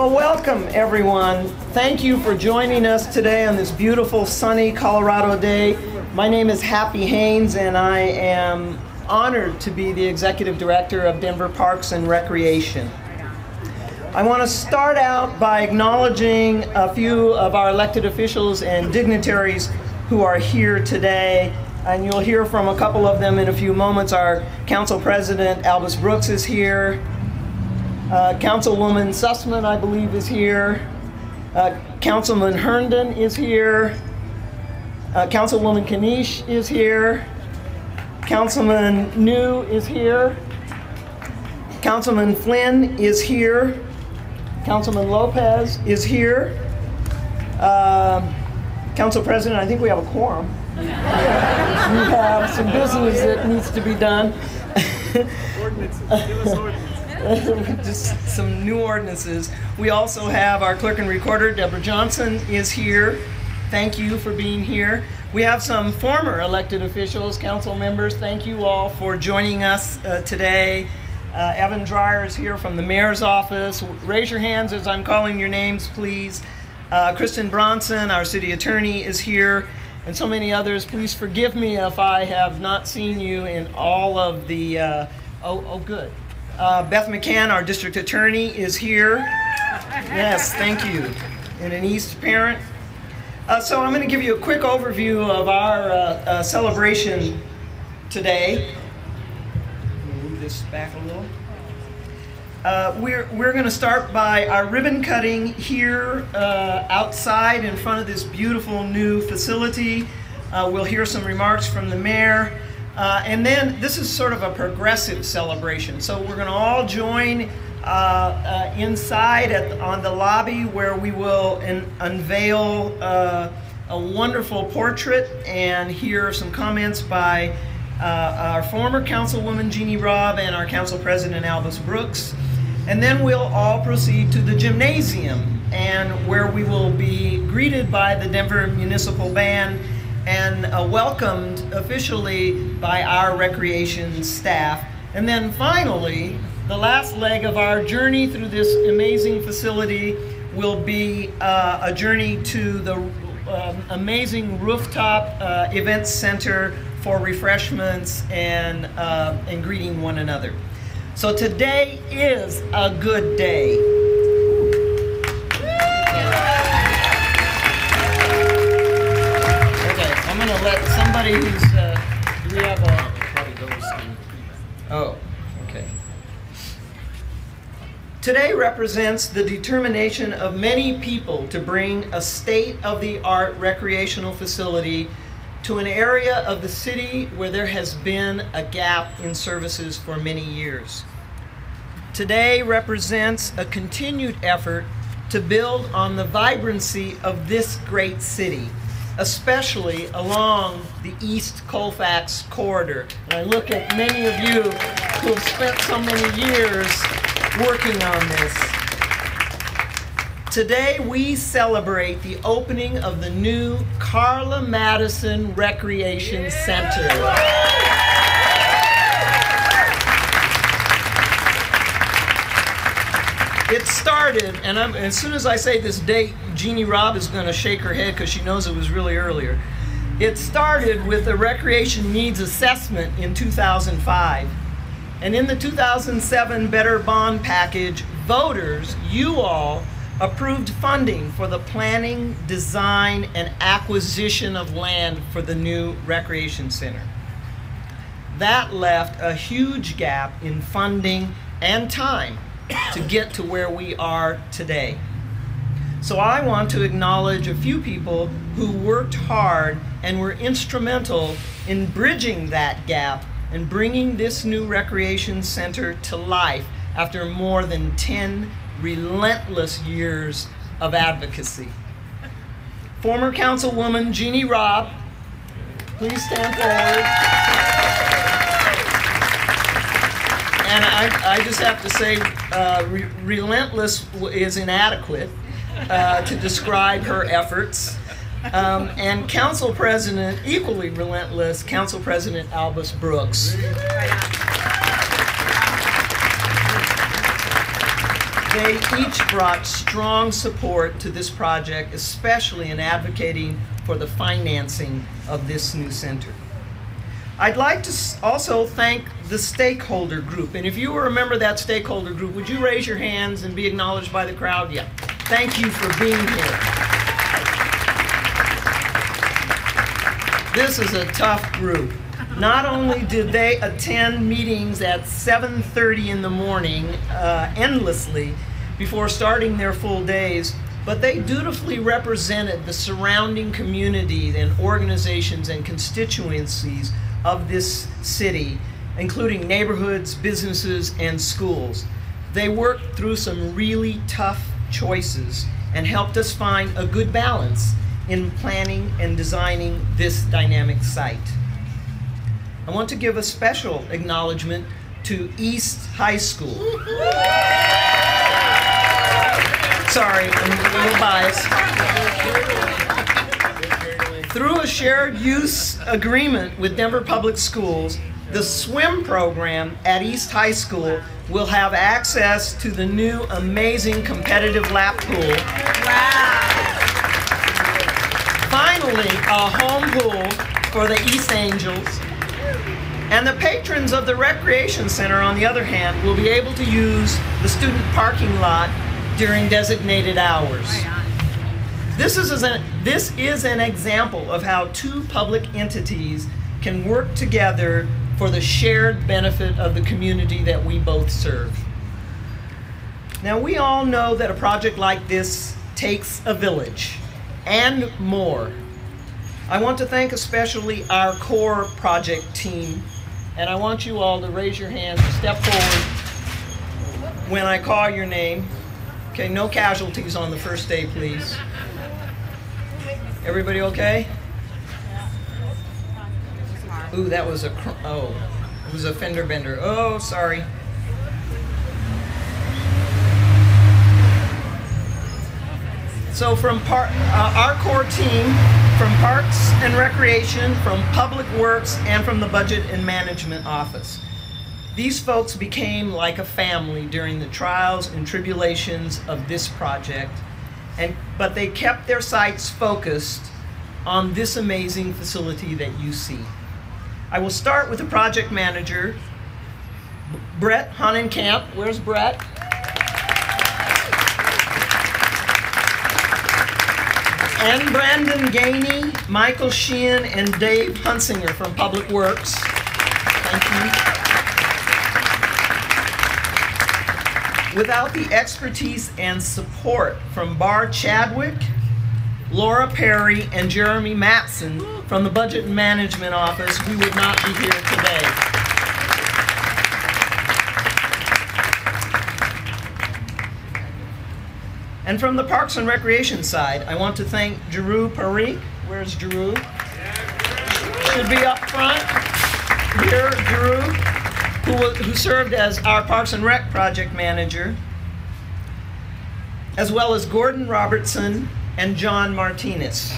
Well, welcome everyone. Thank you for joining us today on this beautiful sunny Colorado day. My name is Happy Haynes and I am honored to be the Executive Director of Denver Parks and Recreation. I want to start out by acknowledging a few of our elected officials and dignitaries who are here today. And you'll hear from a couple of them in a few moments. Our Council President Albus Brooks is here. Uh, Councilwoman Susman, I believe, is here. Uh, Councilman Herndon is here. Uh, Councilwoman Kniech is here. Councilman New is here. Councilman Flynn is here. Councilman Lopez is here. Uh, Council President, I think we have a quorum. we have some business that needs to be done. ordinances. Give us ordinances. just some new ordinances. We also have our clerk and recorder, Deborah Johnson, is here. Thank you for being here. We have some former elected officials, council members. Thank you all for joining us uh, today. Uh, Evan Dreyer is here from the mayor's office. Raise your hands as I'm calling your names, please. Uh, Kristen Bronson, our city attorney, is here, and so many others. Please forgive me if I have not seen you in all of the. Uh, oh, oh, good. Uh, Beth McCann, our district attorney, is here. Yes, thank you. And an East parent. Uh, so I'm going to give you a quick overview of our uh, uh celebration today. Move this back a little. Uh, we're we're going to start by our ribbon cutting here uh, outside in front of this beautiful new facility. we'll hear some remarks from the mayor. Uh, and then this is sort of a progressive celebration. So we're going to all join uh, uh, inside at, on the lobby where we will in, unveil uh, a wonderful portrait and hear some comments by uh, our former Councilwoman Jeanne Robb and our Council President Albus Brooks. And then we'll all proceed to the gymnasium and where we will be greeted by the Denver Municipal Band and uh, welcomed officially by our recreation staff. And then finally, the last leg of our journey through this amazing facility will be uh, a journey to the um, amazing rooftop uh, event center for refreshments and, uh, and greeting one another. So today is a good day. Who's. Uh, do we have a. Oh, okay. Today represents the determination of many people to bring a state of the art recreational facility to an area of the city where there has been a gap in services for many years. Today represents a continued effort to build on the vibrancy of this great city especially along the East Colfax corridor. And I look at many of you who have spent so many years working on this. Today we celebrate the opening of the new Carla Madison Recreation Center. It started, and I'm, as soon as I say this date, Jeanne Robb is going to shake her head because she knows it was really earlier. It started with a recreation needs assessment in 2005. And in the 2007 Better Bond Package, voters, you all, approved funding for the planning, design, and acquisition of land for the new recreation center. That left a huge gap in funding and time to get to where we are today. So I want to acknowledge a few people who worked hard and were instrumental in bridging that gap and bringing this new recreation center to life after more than 10 relentless years of advocacy. Former Councilwoman Jeanne Robb, please stand forward. And I, I just have to say, uh, re- relentless is inadequate uh, to describe her efforts. Um, and Council President, equally relentless, Council President Albus Brooks. They each brought strong support to this project, especially in advocating for the financing of this new center. I'd like to also thank the stakeholder group. And if you remember that stakeholder group, would you raise your hands and be acknowledged by the crowd? Yeah. Thank you for being here. This is a tough group. Not only did they attend meetings at 7:30 in the morning uh, endlessly before starting their full days, but they dutifully represented the surrounding community and organizations and constituencies of this city, including neighborhoods, businesses, and schools. They worked through some really tough choices and helped us find a good balance in planning and designing this dynamic site. I want to give a special acknowledgement to East High School. Sorry, I'm a little biased. Through a shared use agreement with Denver Public Schools, the swim program at East High School will have access to the new amazing competitive lap pool. Wow. Finally, a home pool for the East Angels. And the patrons of the Recreation Center, on the other hand, will be able to use the student parking lot during designated hours. This is, an, this is an example of how two public entities can work together for the shared benefit of the community that we both serve. Now, we all know that a project like this takes a village and more. I want to thank especially our core project team, and I want you all to raise your hands, and step forward when I call your name. Okay, no casualties on the first day, please. Everybody okay? Ooh, that was a cr- oh, it was a fender bender. Oh, sorry. So from par- uh, our core team, from Parks and Recreation, from Public Works, and from the Budget and Management Office. These folks became like a family during the trials and tribulations of this project, and, but they kept their sights focused on this amazing facility that you see. I will start with the project manager, Brett Honenkamp. Where's Brett? and Brandon Gainey, Michael Sheehan, and Dave Hunsinger from Public Works. Thank you. Without the expertise and support from Bar Chadwick, Laura Perry, and Jeremy Matson from the Budget and Management Office, we would not be here today. And from the Parks and Recreation side, I want to thank Jeru Parikh. Where's Jeru? Should be up front. Here, Jeru, who, who served as our Parks and Rec project manager, as well as Gordon Robertson and John Martinez.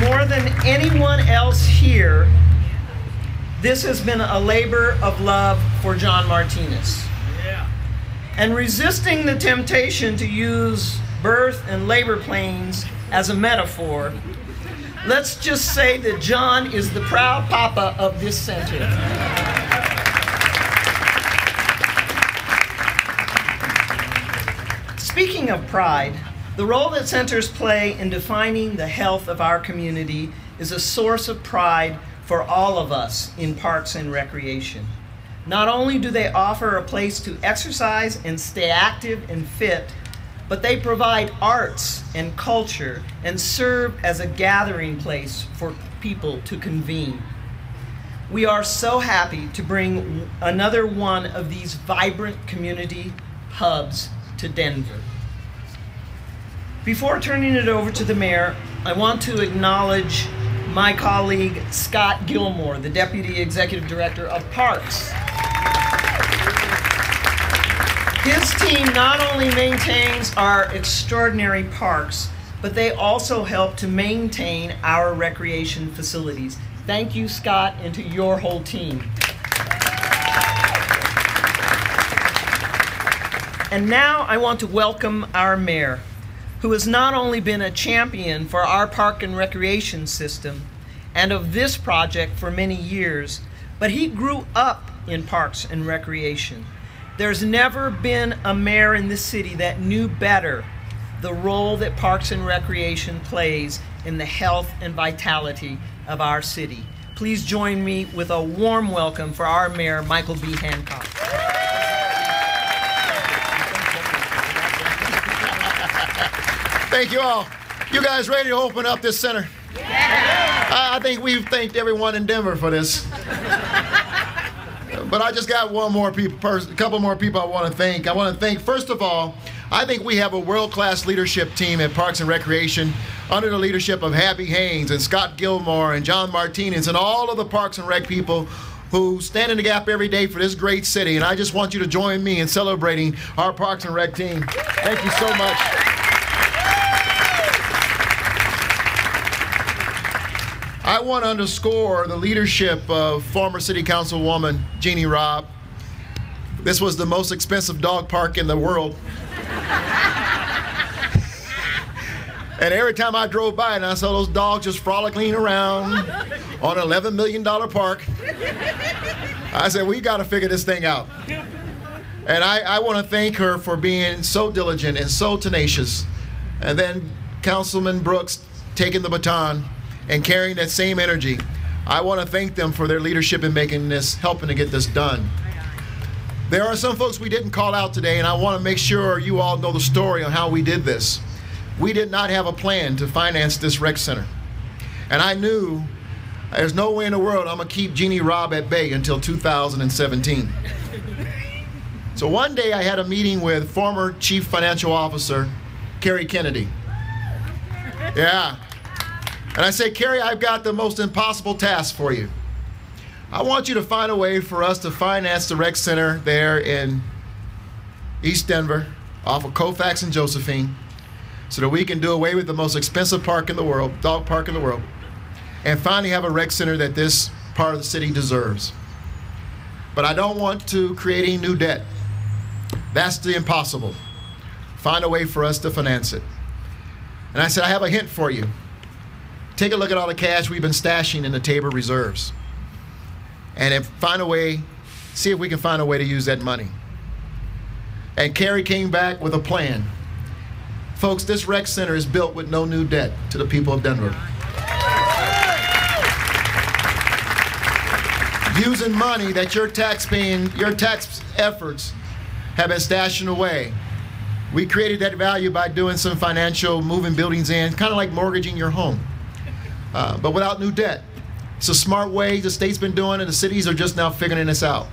More than anyone else here, this has been a labor of love for John Martinez. Yeah. And resisting the temptation to use birth and labor pains as a metaphor, let's just say that John is the proud papa of this center. Speaking of pride, the role that centers play in defining the health of our community is a source of pride for all of us in parks and recreation. Not only do they offer a place to exercise and stay active and fit, but they provide arts and culture and serve as a gathering place for people to convene. We are so happy to bring another one of these vibrant community hubs to Denver. Before turning it over to the mayor, I want to acknowledge my colleague Scott Gilmore, the Deputy Executive Director of Parks. This team not only maintains our extraordinary parks, but they also help to maintain our recreation facilities. Thank you, Scott, and to your whole team. And now I want to welcome our mayor, who has not only been a champion for our park and recreation system and of this project for many years, but he grew up in parks and recreation. There's never been a mayor in this city that knew better the role that parks and recreation plays in the health and vitality of our city. Please join me with a warm welcome for our mayor, Michael B. Hancock. Thank you all. You guys ready to open up this center? Yeah. I, I think we've thanked everyone in Denver for this. But I just got one more people, a couple more people I want to thank. I want to thank, first of all, I think we have a world-class leadership team at Parks and Recreation under the leadership of Happy Haynes and Scott Gilmore and John Martinez and all of the Parks and Rec people who stand in the gap every day for this great city. And I just want you to join me in celebrating our Parks and Rec team. Thank you so much. I want to underscore the leadership of former City Councilwoman Jeanne Robb. This was the most expensive dog park in the world. and every time I drove by and I saw those dogs just frolicking around on an $11 million park, I said, we got to figure this thing out. And I, I want to thank her for being so diligent and so tenacious. And then Councilman Brooks taking the baton and carrying that same energy. I want to thank them for their leadership in making this, helping to get this done. There are some folks we didn't call out today, and I want to make sure you all know the story on how we did this. We did not have a plan to finance this rec center. And I knew there's no way in the world I'm going to keep Jeanne Robb at bay until 2017. so one day I had a meeting with former Chief Financial Officer Cary Kennedy. Yeah. And I say, Cary, I've got the most impossible task for you. I want you to find a way for us to finance the rec center there in East Denver off of Colfax and Josephine so that we can do away with the most expensive park in the world, dog park in the world, and finally have a rec center that this part of the city deserves. But I don't want to create any new debt. That's the impossible. Find a way for us to finance it. And I said, I have a hint for you. Take a look at all the cash we've been stashing in the TABOR reserves. And find a way, see if we can find a way to use that money. And Cary came back with a plan. Folks, this rec center is built with no new debt to the people of Denver. Using money that your tax paying, your tax efforts have been stashing away. We created that value by doing some financial moving buildings in, kind of like mortgaging your home uh, but without new debt. It's a smart way the state's been doing, and the cities are just now figuring this out.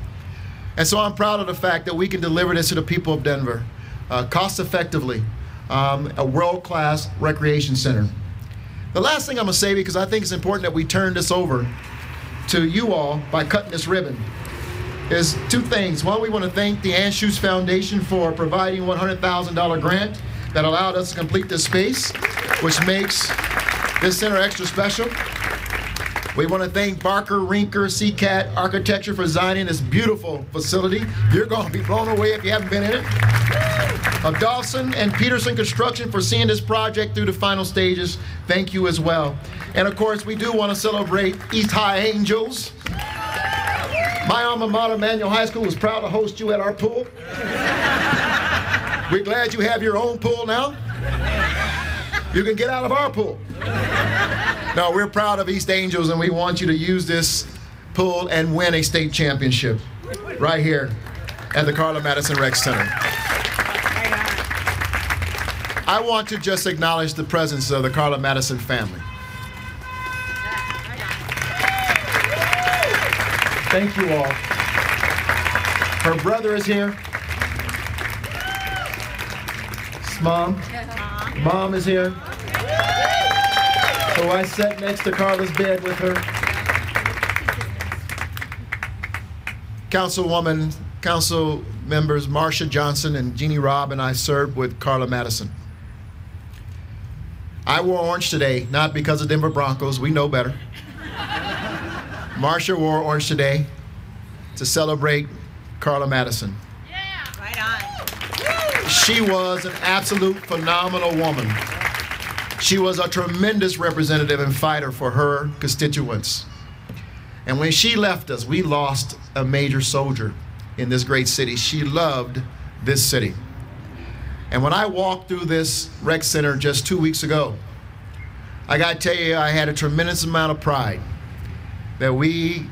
And so I'm proud of the fact that we can deliver this to the people of Denver uh, cost effectively, um, a world class recreation center. The last thing I'm going to say, because I think it's important that we turn this over to you all by cutting this ribbon, is two things. One, we want to thank the Anschutz Foundation for providing $100,000 grant that allowed us to complete this space, which makes this center extra special. We want to thank Barker, Rinker, Seacat Architecture for designing this beautiful facility. You're going to be blown away if you haven't been in it. Adolfson and Peterson Construction for seeing this project through the final stages. Thank you as well. And of course, we do want to celebrate East High Angels. My alma mater, Manual High School, was proud to host you at our pool. We're glad you have your own pool now. You can get out of our pool. No, we're proud of East Angels and we want you to use this pool and win a state championship right here at the Carla Madison Rec Center. I want to just acknowledge the presence of the Carla Madison family. Thank you all. Her brother is here. Mom. Mom is here. So I sat next to Carla's bed with her. Councilwoman, Council members Marcia Johnson and Jeanne Robb and I served with Carla Madison. I wore orange today, not because of Denver Broncos, we know better. Marsha wore orange today to celebrate Carla Madison. Yeah, right on. she was an absolute phenomenal woman. She was a tremendous representative and fighter for her constituents. And when she left us, we lost a major soldier in this great city. She loved this city. And when I walked through this rec center just two weeks ago, I got to tell you, I had a tremendous amount of pride that we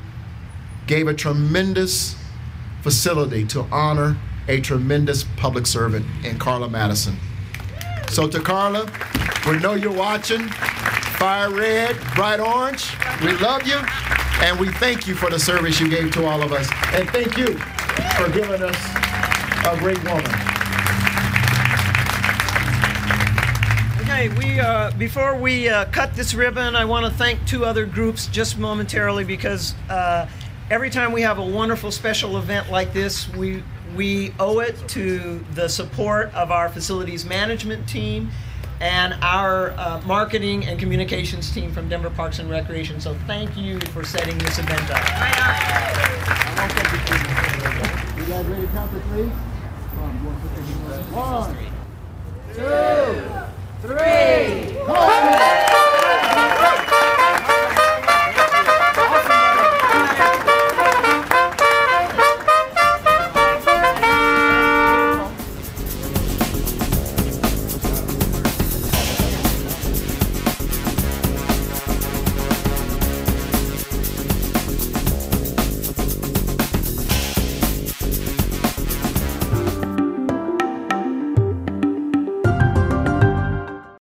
gave a tremendous facility to honor a tremendous public servant in Carla Madison. So to Carla, we know you're watching. Fire red, bright orange. We love you, and we thank you for the service you gave to all of us. And thank you for giving us a great woman. Okay, we uh, before we uh, cut this ribbon, I want to thank two other groups just momentarily because uh, every time we have a wonderful special event like this, we we owe it to the support of our facilities management team and our uh, marketing and communications team from Denver Parks and Recreation. So thank you for setting this event up. You guys ready to count to three? One,